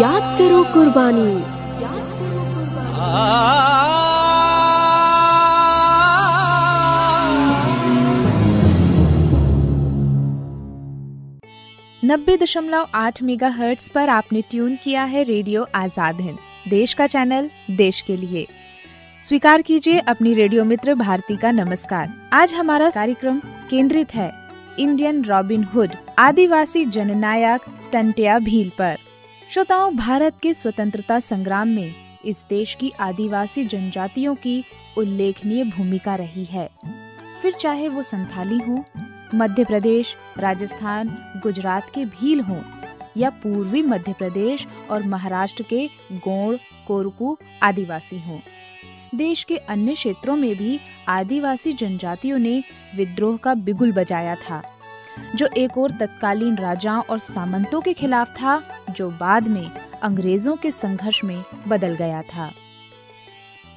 याद करो कुर्बानी। नब्बे दशमलव आठ मेगा हर्ट्स पर आपने ट्यून किया है रेडियो आज़ाद हिंद, देश का चैनल, देश के लिए। स्वीकार कीजिए अपनी रेडियो मित्र भारती का नमस्कार। आज हमारा कार्यक्रम केंद्रित है, इंडियन रॉबिन हुड, आदिवासी जननायक टंटिया भील पर। श्रोताओं, भारत के स्वतंत्रता संग्राम में इस देश की आदिवासी जनजातियों की उल्लेखनीय भूमिका रही है। फिर चाहे वो संथाली हो, मध्य प्रदेश, राजस्थान, गुजरात के भील हो, या पूर्वी मध्य प्रदेश और महाराष्ट्र के गोंड, कोरकू आदिवासी हों, देश के अन्य क्षेत्रों में भी आदिवासी जनजातियों ने विद्रोह का बिगुल बजाया था। जो एक और तत्कालीन राजाओं और सामंतों के खिलाफ था, जो बाद में अंग्रेज़ों के संघर्ष में बदल गया था।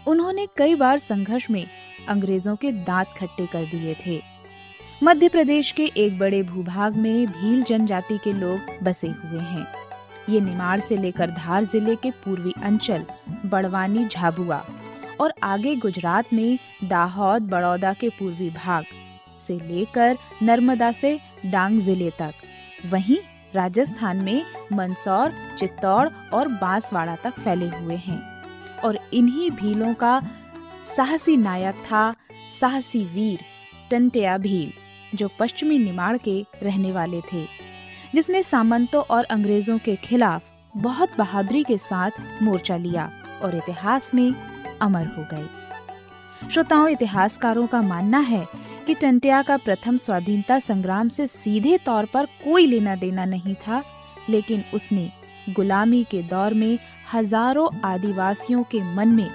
उन्होंने कई बार संघर्ष में अंग्रेज़ों के दांत खट्टे कर दिए थे। मध्य प्रदेश के एक बड़े भूभाग में भील जनजाति के लोग बसे हुए हैं। ये निमाड़ से लेकर धार ज़िले के पूर्वी अंचल, बड़वानी, झाबुआ और आगे गुजरात में दाहोद, बड़ौदा के पूर्वी भाग। से लेकर नर्मदा से डांग ज़िले तक। वहीं राजस्थान में मंदसौर, चित्तौड़ और बांसवाड़ा तक फैले हुए हैं। और इन्हीं भीलों का साहसी नायक था साहसी वीर टंटिया भील, जो पश्चिमी निमाड़ के रहने वाले थे, जिसने सामंतों और अंग्रेज़ों के खिलाफ बहुत बहादुरी के साथ मोर्चा लिया और इतिहास में अमर हो गए। श्रोताओं, इतिहासकारों का मानना है कि टंटिया का प्रथम स्वाधीनता संग्राम से सीधे तौर पर कोई लेना देना नहीं था, लेकिन उसने गुलामी के दौर में हज़ारों आदिवासियों के मन में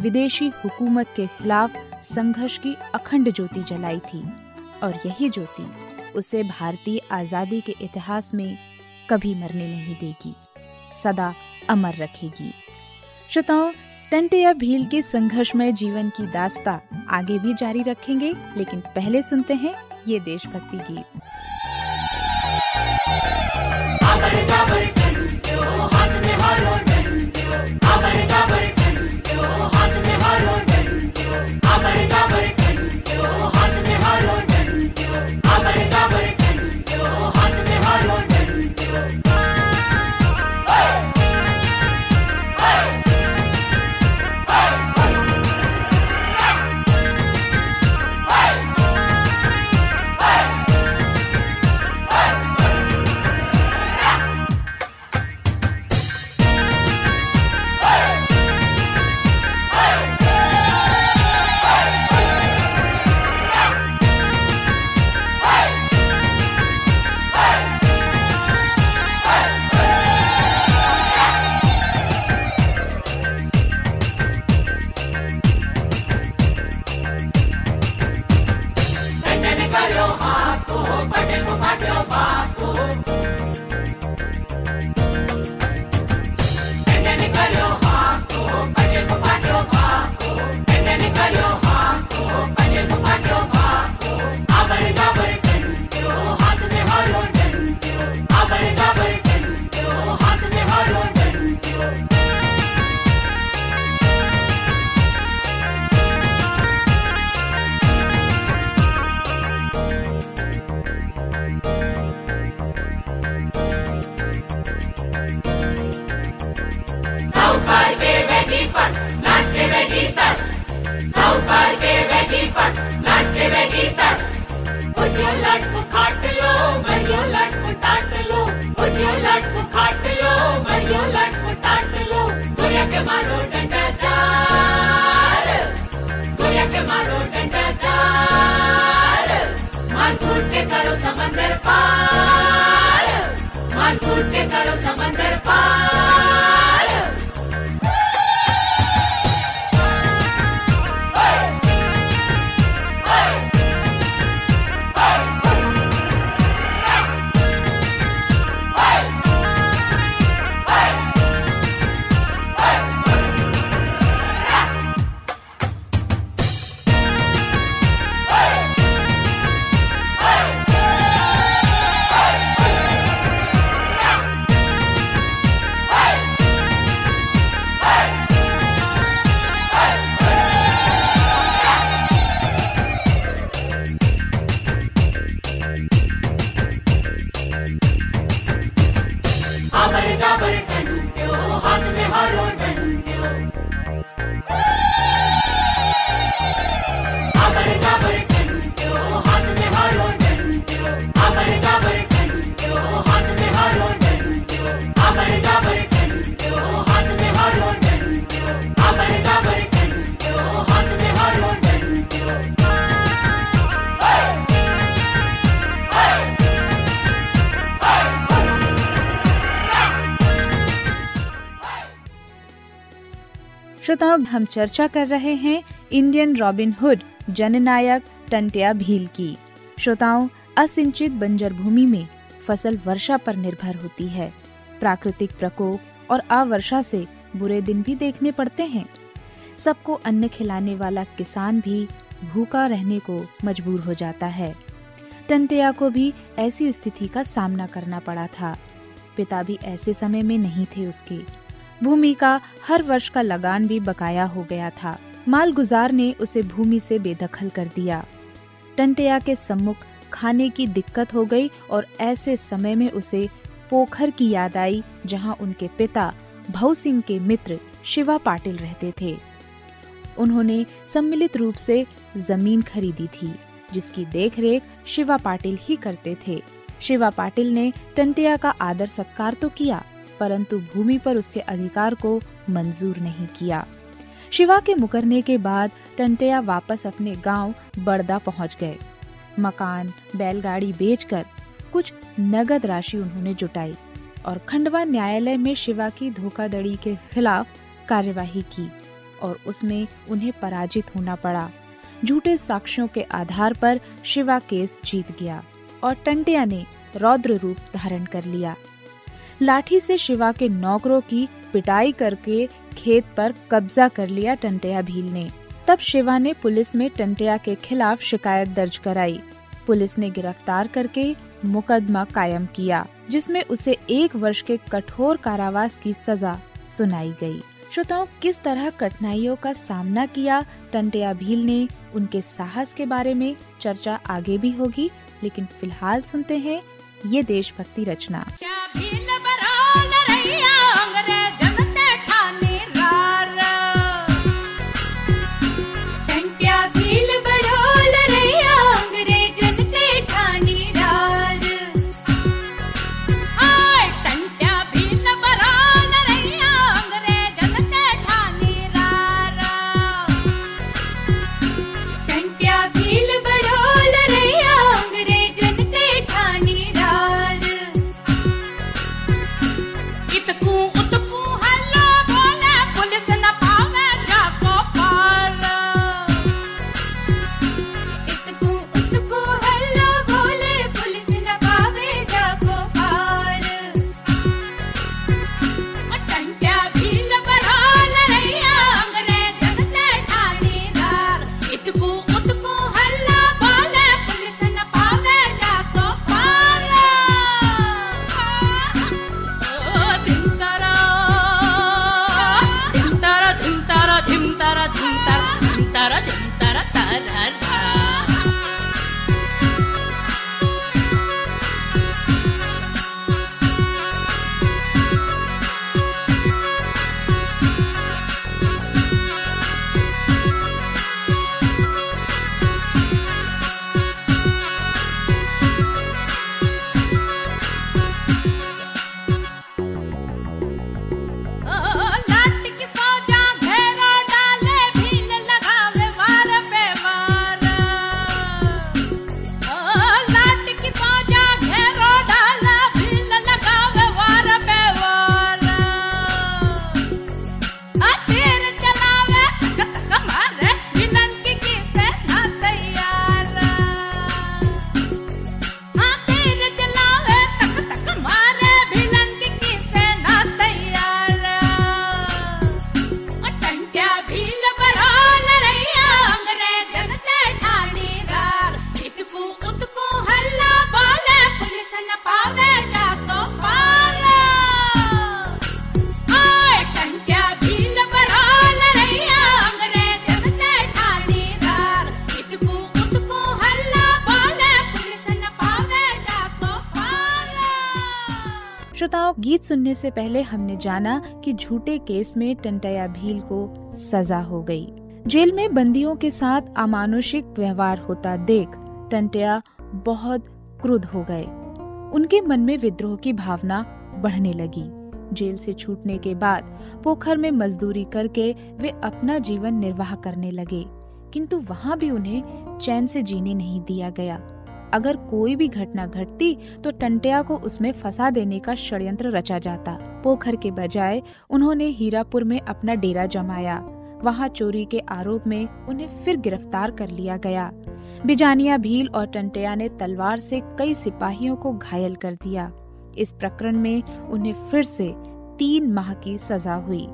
विदेशी हुकूमत के खिलाफ संघर्ष की अखंड ज्योति जलाई थी। और यही ज्योति उसे भारतीय आज़ादी के इतिहास में कभी मरने नहीं देगी। सदा अमर रखेगी। श्रोताओं टंटे या भील के संघर्षमय जीवन की दास्ता आगे भी जारी रखेंगे, लेकिन पहले सुनते हैं ये देशभक्ति गीत। Oh समंदर पार मानपुर के हम चर्चा कर रहे हैं इंडियन रॉबिन हुड, जननायक टंटिया भील की। श्रोताओं, असिंचित बंजर भूमि में फ़सल वर्षा पर निर्भर होती है। प्राकृतिक प्रकोप और अवर्षा से बुरे दिन भी देखने पड़ते हैं। सबको अन्न खिलाने वाला किसान भी भूखा रहने को मजबूर हो जाता है। टंटिया को भी ऐसी स्थिति का सामना करना पड़ा था। पिता भी ऐसे समय में नहीं थे उसके। भूमि का हर वर्ष का लगान भी बकाया हो गया था। मालगुजार ने उसे भूमि से बेदखल कर दिया। टंटिया के सम्मुख खाने की दिक्कत हो गई और ऐसे समय में उसे पोखर की याद आई, जहाँ उनके पिता भव सिंह के मित्र शिवा पाटिल रहते थे। उन्होंने सम्मिलित रूप से ज़मीन खरीदी थी, जिसकी देखरेख शिवा पाटिल ही करते थे। शिवा पाटिल ने टंटिया का आदर सत्कार तो किया परंतु भूमि पर उसके अधिकार को मंजूर नहीं किया। शिवा के मुकरने के बाद टंटिया वापस अपने गाँव बड़दा पहुँच गए। मकान, बैलगाड़ी बेचकर कुछ नगद राशि उन्होंने जुटाई और खंडवा न्यायालय में शिवा की धोखाधड़ी के खिलाफ कार्यवाही की और उसमें उन्हें पराजित होना पड़ा। झूठे साक्ष्यों के आधार पर शिवा केस जीत गया और टंटिया ने रौद्र रूप धारण कर लिया। लाठी से शिवा के नौकरों की पिटाई करके खेत पर कब्जा कर लिया टंटिया भील ने। तब शिवा ने पुलिस में टंटिया के खिलाफ शिकायत दर्ज कराई। पुलिस ने गिरफ़्तार करके मुकदमा कायम किया, जिसमें उसे एक वर्ष के कठोर कारावास की सजा सुनाई गई। श्रोताओं, किस तरह कठिनाइयों का सामना किया टंटिया भील ने, उनके साहस के बारे में चर्चा आगे भी होगी, लेकिन फ़िलहाल सुनते हैं ये देशभक्ति रचना। सुनने से पहले हमने जाना कि झूठे केस में टंटया भील को सजा हो गई। जेल में बंदियों के साथ अमानुषिक व्यवहार होता देख टंटया बहुत क्रुद्ध हो गए। उनके मन में विद्रोह की भावना बढ़ने लगी। जेल से छूटने के बाद पोखर में मजदूरी करके वे अपना जीवन निर्वाह करने लगे, किंतु वहाँ भी उन्हें चैन से जीने नहीं दिया गया। अगर कोई भी घटना घटती तो टंटिया को उसमें फंसा देने का षड्यंत्र रचा जाता। पोखर के बजाय, उन्होंने हीरापुर में अपना डेरा जमाया। वहाँ चोरी के आरोप में उन्हें फिर गिरफ़्तार कर लिया गया। बिजानिया भील और टंटिया ने तलवार से कई सिपाहियों को घायल कर दिया। इस प्रकरण में उन्हें फिर से तीन माह की सजा हुई।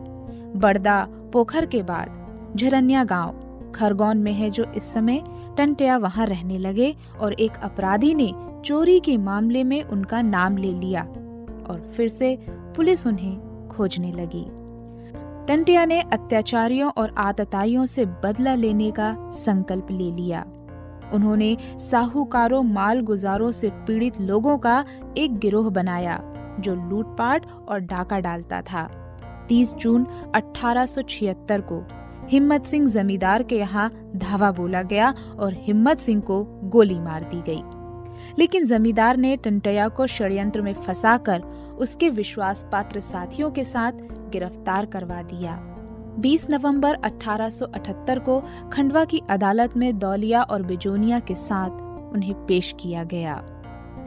बड़दा, पोखर के बाद, झरनिया गाँव, खरगोन में है जो इस समय टंटिया वहाँ रहने लगे और एक अपराधी ने चोरी के मामले में उनका नाम ले लिया और फिर से पुलिस उन्हें खोजने लगी। टंटिया ने अत्याचारियों और आतताइयों से बदला लेने का संकल्प ले लिया। उन्होंने साहूकारों माल गुजारों से पीड़ित लोगों का एक गिरोह बनाया, जो लूटपाट और डाका डालता था। 30 जून 1876 को हिम्मत सिंह जमींदार के यहाँ धावा बोला गया और हिम्मत सिंह को गोली मार दी गई। लेकिन जमींदार ने टंटया को षड्यंत्र में फंसाकर उसके विश्वास पात्र साथियों के साथ गिरफ़्तार करवा दिया। 20 नवंबर 1878 को खंडवा की अदालत में दौलिया और बिजोनिया के साथ उन्हें पेश किया गया।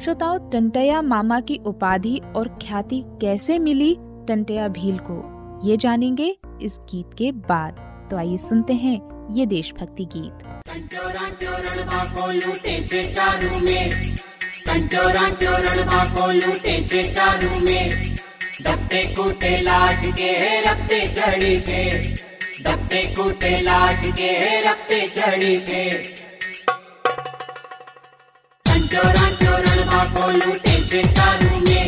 श्रोताओं, टंटया मामा की उपाधि और ख्याति कैसे मिली? टंटया भील को। ये जानेंगे इस गीत के बाद। तो आइए सुनते हैं ये देशभक्ति गीत। कंटोरा टोरण बाको लूटे छे चारू में। कूटे लाट के रखते चढ़ी के डपटे कूटे लाट के रखते चढ़ी के कंटोरा टोरण बाको लूटे छे चारू में।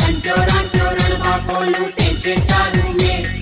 कंटोरा टोरण लूटे छे चारू में।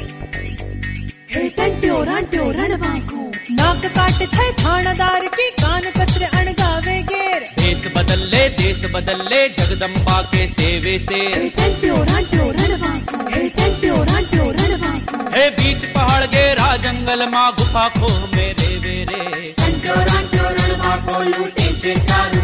हे नाक काट छै थानदार की कान कतरे अणगावे गेर देश बदल ले देश बदल ले जगदम्बा के सेवे से हे हे हे बीच पहाड़ गे रा जंगल माँ गुफा खो मेरे वेरे लूटे चारू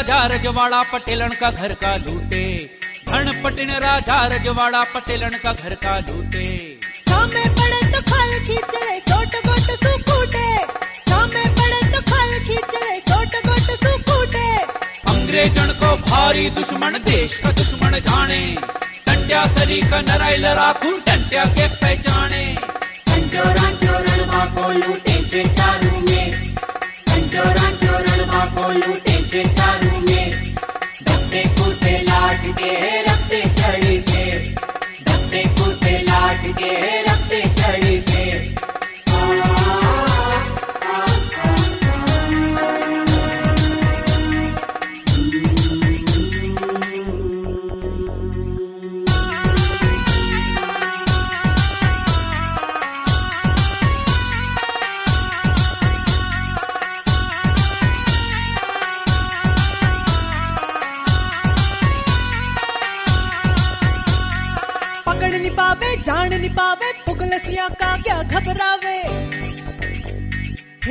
राजा रजवाड़ा पटेलन का घर का लूटे। धन पटिन राजा रजवाड़ा पटेलन का घर का लूटे। सामे पड़े तो खाल खींच ले सोट गोट सुकूटे सामे पड़े तो खाल खींच ले सोट गोट सुकूटे अंग्रेजन को भारी दुश्मन देश का दुश्मन जाने। टंट्या सरी का नराइल राखू टंट्या के पहचाने। कंटोरा टोरण बाको लूटे चारू में कंटोरा टोरण बाको लूटे लाट के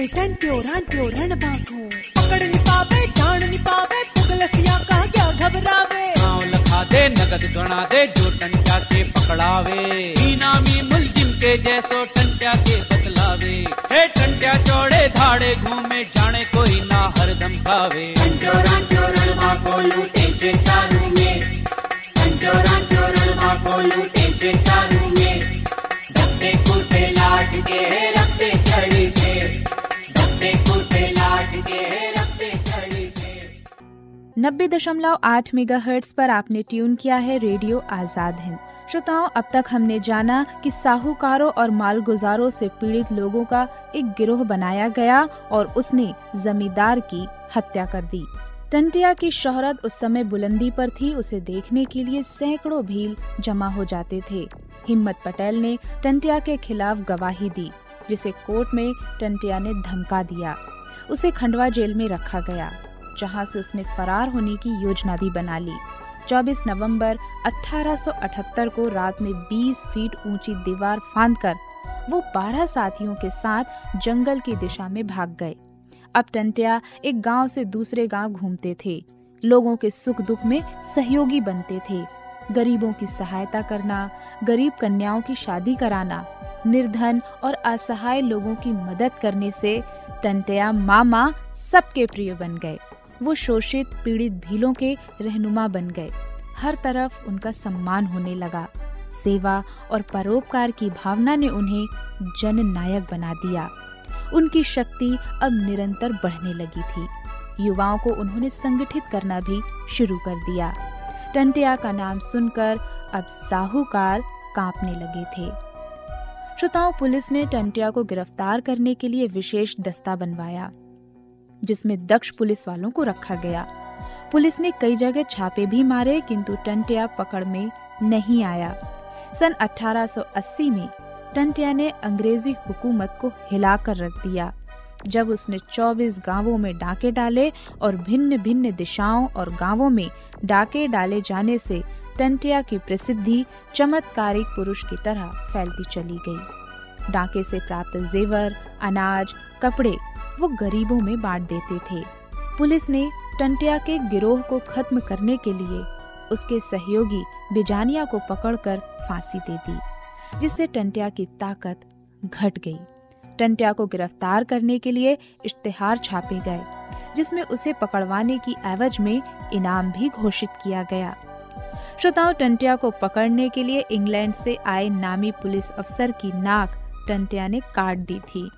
हे टंट्यो रांट्यो रणबांको पकड़ नहीं पावे जान नहीं पावे पुगलसिया का क्या घबरावे। नाव लखा दे नगद गणा दे जो टंट्या के पकड़ावे। इनामी मुलजिम के जैसो टंटा के बतलावे। हे टंट्या चौड़े धाड़े घूमे जाने कोई ना हरदम खावे। टंट्यो रांट्यो रणबाको लूटेचे चारू में टंट्यो रांट्यो रणबाको लूटेचे चारू नब्बे दशमलव आठ मेगा हर्ट्स पर आपने ट्यून किया है रेडियो आज़ाद हिंद। श्रोताओं, अब तक हमने जाना कि साहूकारों और मालगुजारों से पीड़ित लोगों का एक गिरोह बनाया गया और उसने जमींदार की हत्या कर दी। टंटिया की शोहरत उस समय बुलंदी पर थी, उसे देखने के लिए सैकड़ों भील जमा हो जाते थे। हिम्मत पटेल ने टंटिया के खिलाफ गवाही दी, जिसे कोर्ट में टंटिया ने धमका दिया। उसे खंडवा जेल में रखा गया। जहाँ से उसने फरार होने की योजना भी बना ली। 24 नवंबर 1878 को रात में 20 फीट ऊँची दीवार फांदकर वो 12 साथियों के साथ जंगल की दिशा में भाग गए। अब टंटिया एक गाँव से दूसरे गाँव घूमते थे। लोगों के सुख दुख में सहयोगी बनते थे। गरीबों की सहायता करना, गरीब कन्याओं की शादी कराना, निर्धन और असहाय लोगों की मदद करने से टंटिया मामा सबके प्रिय बन गए। वो शोषित पीड़ित भीलों के रहनुमा बन गए। हर तरफ़ उनका सम्मान होने लगा। सेवा और परोपकार की भावना ने उन्हें जन नायक बना दिया। उनकी शक्ति अब निरंतर बढ़ने लगी थी। युवाओं को उन्होंने संगठित करना भी शुरू कर दिया। टंटिया का नाम सुनकर अब साहूकार कांपने लगे थे। श्रोताओं, पुलिस ने टंटिया को गिरफ़्तार करने के लिए विशेष दस्ता बनवाया। जिसमें दक्ष पुलिस वालों को रखा गया। पुलिस ने कई जगह छापे भी मारे, किंतु टंटिया पकड़ में नहीं आया। सन 1880 में टंटिया ने अंग्रेज़ी हुकूमत को हिलाकर रख दिया, जब उसने 24 गाँवों में डाके डाले और भिन्न भिन्न दिशाओं और गाँवों में डाके डाले जाने से टंटिया की प्रसिद्धि चमत्कारिक पुरुष की तरह फैलती चली गई। डाके से प्राप्त जेवर, अनाज, कपड़े वो गरीबों में बांट देते थे। पुलिस ने टंटिया के गिरोह को खत्म करने के लिए उसके सहयोगी बिजानिया को पकड़कर फांसी दे दी, जिससे टंटिया की ताकत घट गई। टंटिया को गिरफ़्तार करने के लिए इश्तेहार छापे गए, जिसमें उसे पकड़वाने की एवज में इनाम भी घोषित किया गया। श्रोताओं, टंटिया को पकड़ने के लिए इंग्लैंड से आए नामी पुलिस अफसर की नाक टंटिया ने काट दी थी।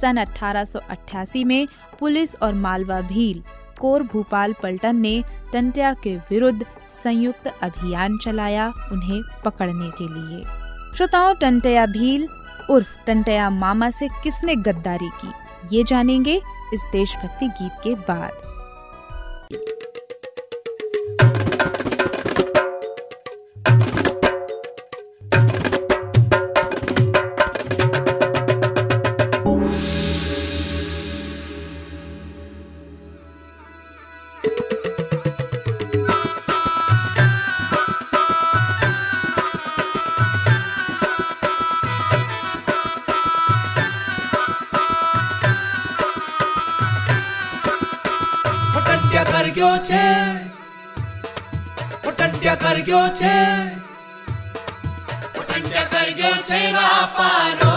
सन 1888 में पुलिस और मालवा भील, कोर भोपाल पलटन ने टंटिया के विरुद्ध संयुक्त अभियान चलाया उन्हें पकड़ने के लिए। श्रोताओं टंटिया भील, उर्फ़ टंटिया मामा से किसने गद्दारी की? ये जानेंगे इस देशभक्ति गीत के बाद। Potęga Bergio, Cena Pano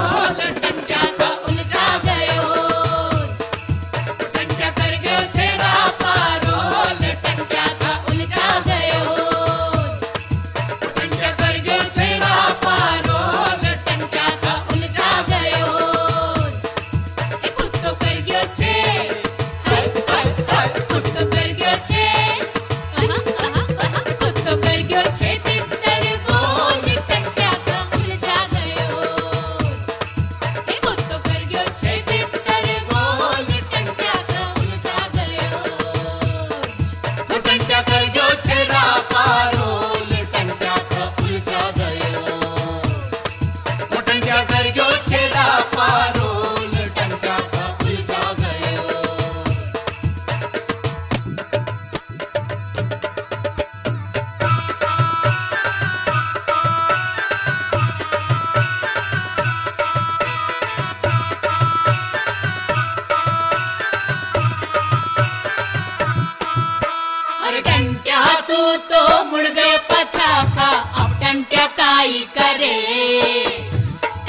अरे टंट्या तू तो मुड़ गए पछाता, अब टंट्या काई करे।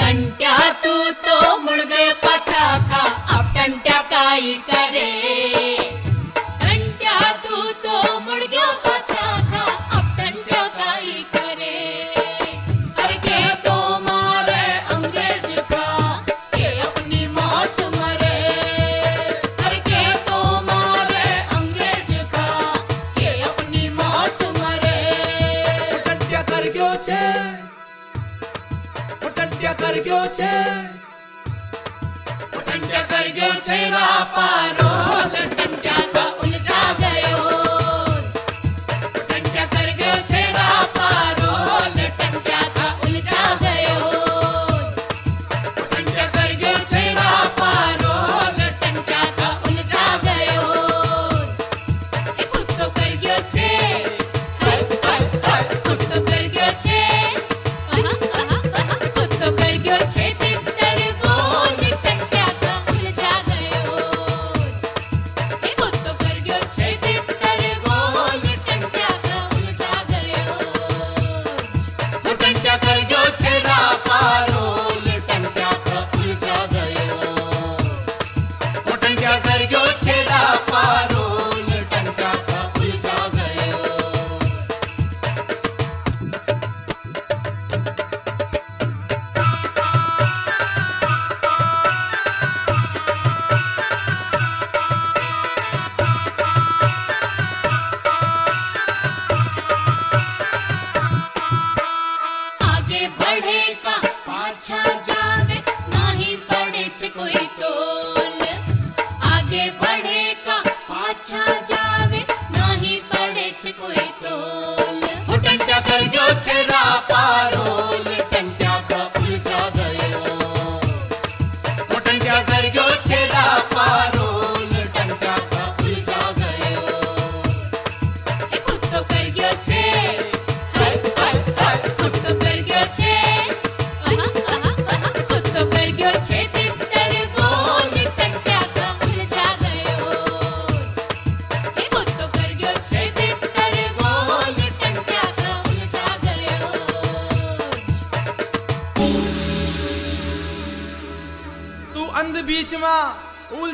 टंट्या तू तो मुड़ गए पछाता, अब टंट्या काई करे। गयो छेड़ा पारो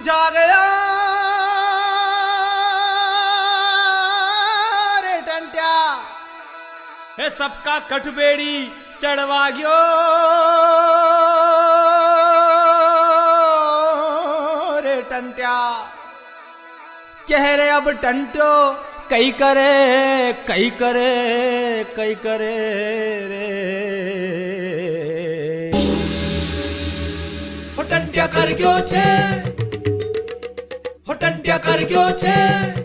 जा गया। रे टंट्या, हे सबका कठबेड़ी चढ़वा गयो। रे टंट्या कह रहे अब टंटो कई करे कई करे कई करे रे। टंट्या कर क्यों छे। ટંટ્યા કર ગયો છે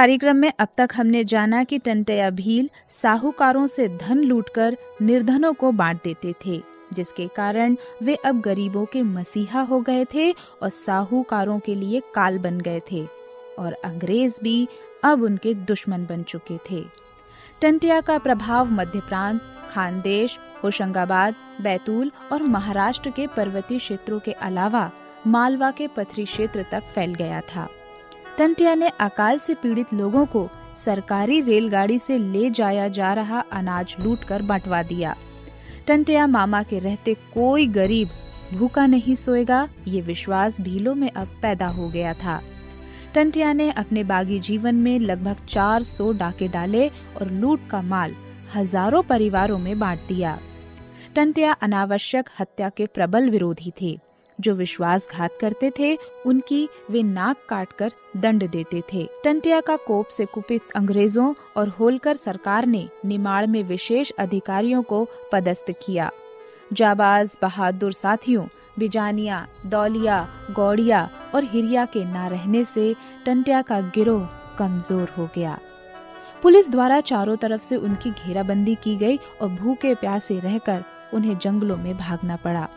कार्यक्रम में अब तक हमने जाना कि टंटया भील साहूकारों से धन लूटकर निर्धनों को बांट देते थे, जिसके कारण वे अब गरीबों के मसीहा हो गए थे और साहूकारों के लिए काल बन गए थे और अंग्रेज़ भी अब उनके दुश्मन बन चुके थे। टंटिया का प्रभाव मध्य प्रांत, खानदेश, होशंगाबाद, बैतूल और महाराष्ट्र के पर्वतीय क्षेत्रों के अलावा मालवा के पथरी क्षेत्र तक फैल गया था। टंटिया ने अकाल से पीड़ित लोगों को सरकारी रेलगाड़ी से ले जाया जा रहा अनाज लूटकर बंटवा दिया। टंटिया मामा के रहते कोई गरीब भूखा नहीं सोएगा, ये विश्वास भीलों में अब पैदा हो गया था। टंटिया ने अपने बागी जीवन में लगभग 400 डाके डाले और लूट का माल हज़ारों परिवारों में बांट दिया। टंटिया अनावश्यक हत्या के प्रबल विरोधी थे। जो विश्वासघात करते थे, उनकी वे नाक काटकर दंड देते थे। टंटिया का कोप से कुपित अंग्रेज़ों और होलकर सरकार ने निमाड़ में विशेष अधिकारियों को पदस्थ किया। जाबाज, बहादुर साथियों, बिजानिया, दौलिया, गौड़िया और हिरिया के ना रहने से टंटिया का गिरोह कमज़ोर हो गया। पुलिस द्वारा चारों तरफ़ से उनकी घेराबंदी की गई और भूखे प्यासे रहकर उन्हें जंगलों में भागना पड़ा।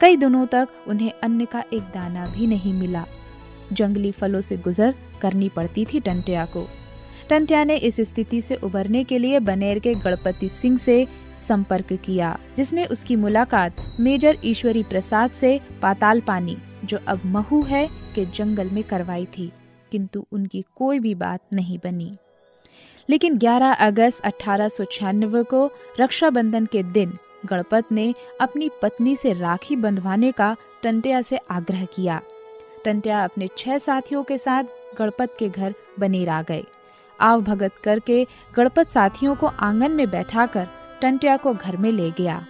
कई दिनों तक उन्हें अन्न का एक दाना भी नहीं मिला। जंगली फलों से गुजर करनी पड़ती थी टंटिया को। टंटिया ने इस स्थिति से उबरने के लिए बनेर के गणपति सिंह से संपर्क किया, जिसने उसकी मुलाकात मेजर ईश्वरी प्रसाद से पाताल पानी जो अब महू है, के जंगल में करवाई थी, किंतु उनकी कोई भी बात नहीं बनी। लेकिन 11 अगस्त अठारह सौ छियानबे को रक्षाबंधन के दिन गणपत ने अपनी पत्नी से राखी बंधवाने का टंटिया से आग्रह किया। टंटिया अपने छह साथियों के साथ गणपत के घर बनेर आ गए। आव भगत करके गणपत साथियों को आँगन में बैठाकर टंटिया को घर में ले गया,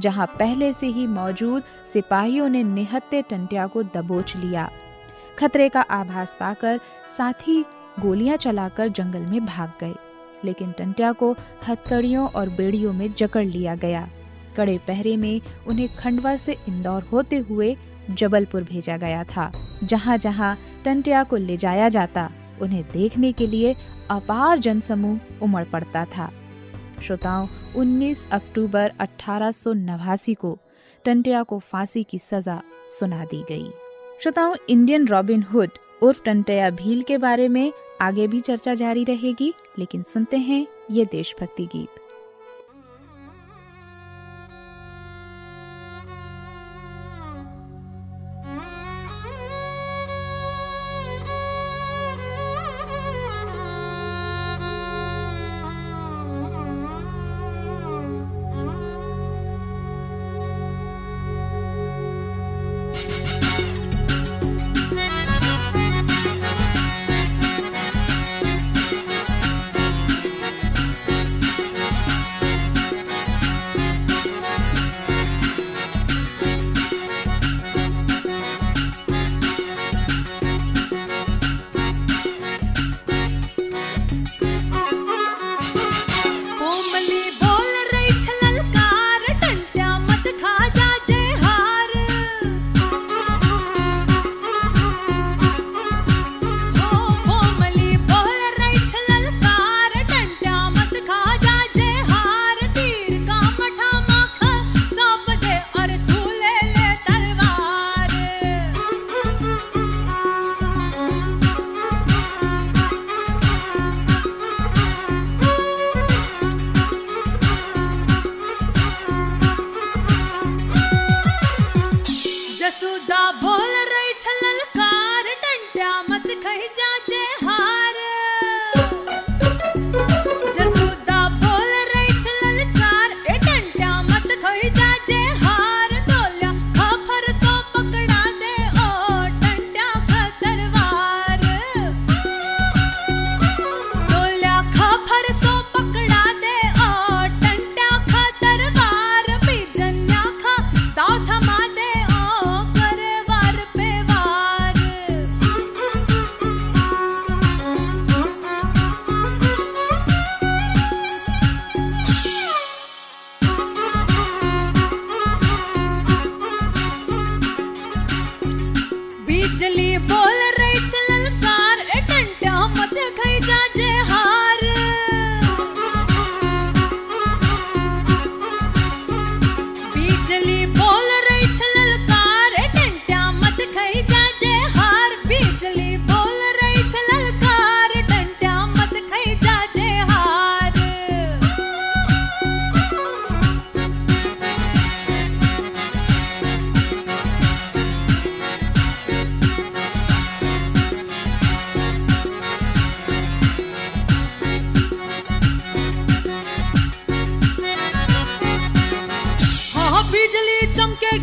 जहाँ पहले से ही मौजूद सिपाहियों ने निहत्ते टंटिया को दबोच लिया। खतरे का आभास पाकर साथी गोलियाँ चलाकर जंगल में भाग गए, लेकिन टंटिया को हथकड़ियों और बेड़ियों में जकड़ लिया गया। कड़े पहरे में उन्हें खंडवा से इंदौर होते हुए जबलपुर भेजा गया था। जहाँ जहाँ टंटिया को ले जाया जाता, उन्हें देखने के लिए अपार जनसमूह उमड़ पड़ता था। श्रोताओं 19 अक्टूबर अठारह को टंटिया को फांसी की सजा सुना दी गई। श्रोताओं, इंडियन रॉबिन हुड उर्फ़ टंटिया भील के बारे में आगे भी चर्चा जारी रहेगी, लेकिन सुनते हैं ये देशभक्ति गीत।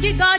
que dói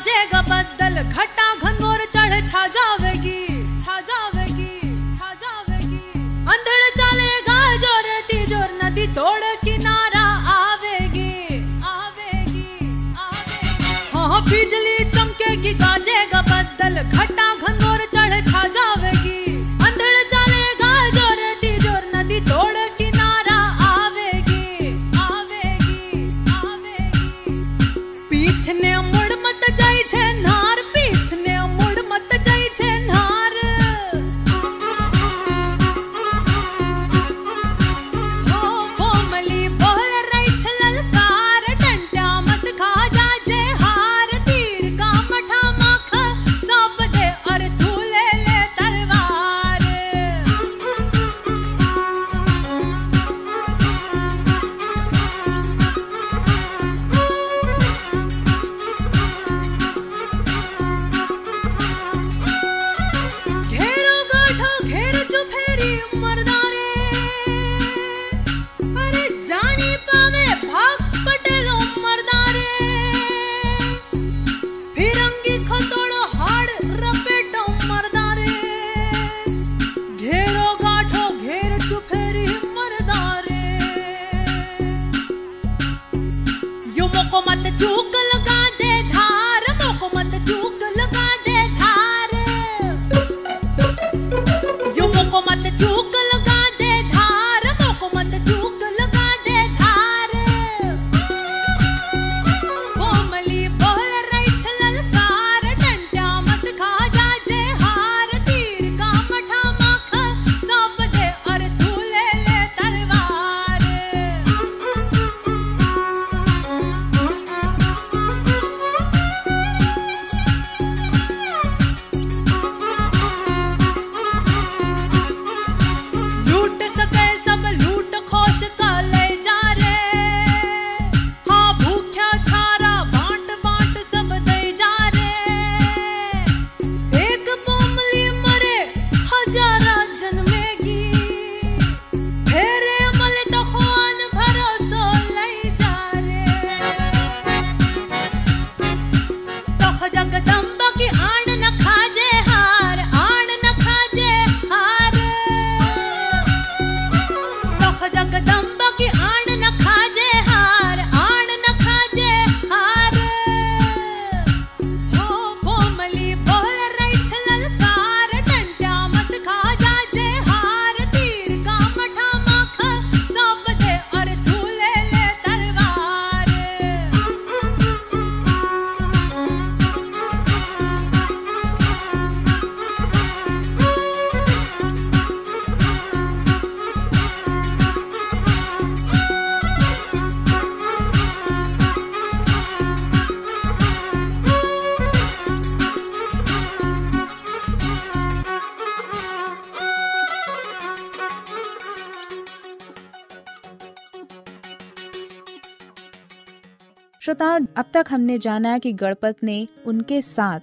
श्रोताओं अब तक हमने जाना कि गणपत ने उनके साथ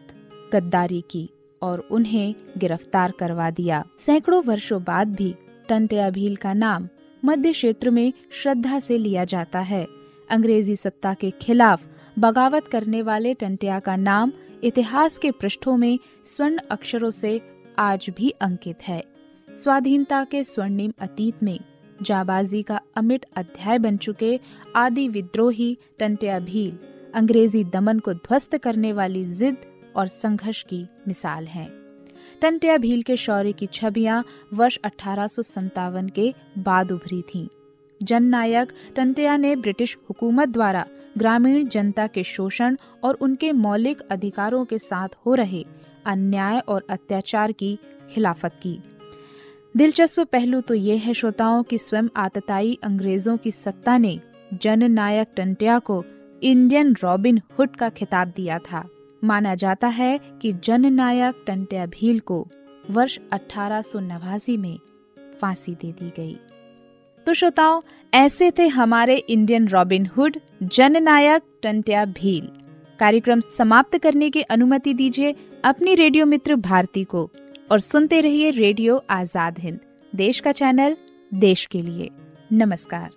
गद्दारी की और उन्हें गिरफ़्तार करवा दिया। सैकड़ों वर्षों बाद भी टंट्या भील का नाम मध्य क्षेत्र में श्रद्धा से लिया जाता है। अंग्रेज़ी सत्ता के खिलाफ बगावत करने वाले टंटिया का नाम इतिहास के पृष्ठों में स्वर्ण अक्षरों से आज भी अंकित है। स्वाधीनता के स्वर्णिम अतीत में जाबाजी का अमिट अध्याय बन चुके आदि विद्रोही टंटिया भील, अंग्रेज़ी दमन को ध्वस्त करने वाली जिद और संघर्ष की मिसाल हैं। टंट्या भील के शौर्य की छवियाँ वर्ष अठारह के बाद उभरी थीं। जननायक टंटिया ने ब्रिटिश हुकूमत द्वारा ग्रामीण जनता के शोषण और उनके मौलिक अधिकारों के साथ हो रहे अन्याय और अत्याचार की खिलाफत की दिलचस्प पहलू तो ये है श्रोताओं की स्वयं आतताई अंग्रेज़ों की सत्ता ने जननायक टंटिया को इंडियन रॉबिन हुड का खिताब दिया था। माना जाता है कि जननायक टंटिया भील को वर्ष अठारह सौ नवासी में फांसी दे दी गई। तो श्रोताओं, ऐसे थे हमारे इंडियन रॉबिन हुड, जननायक टंटिया भील। कार्यक्रम समाप्त करने की अनुमति दीजिए अपनी रेडियो मित्र भारती को। और सुनते रहिए रेडियो आज़ाद हिंद देश का चैनल देश के लिए। नमस्कार।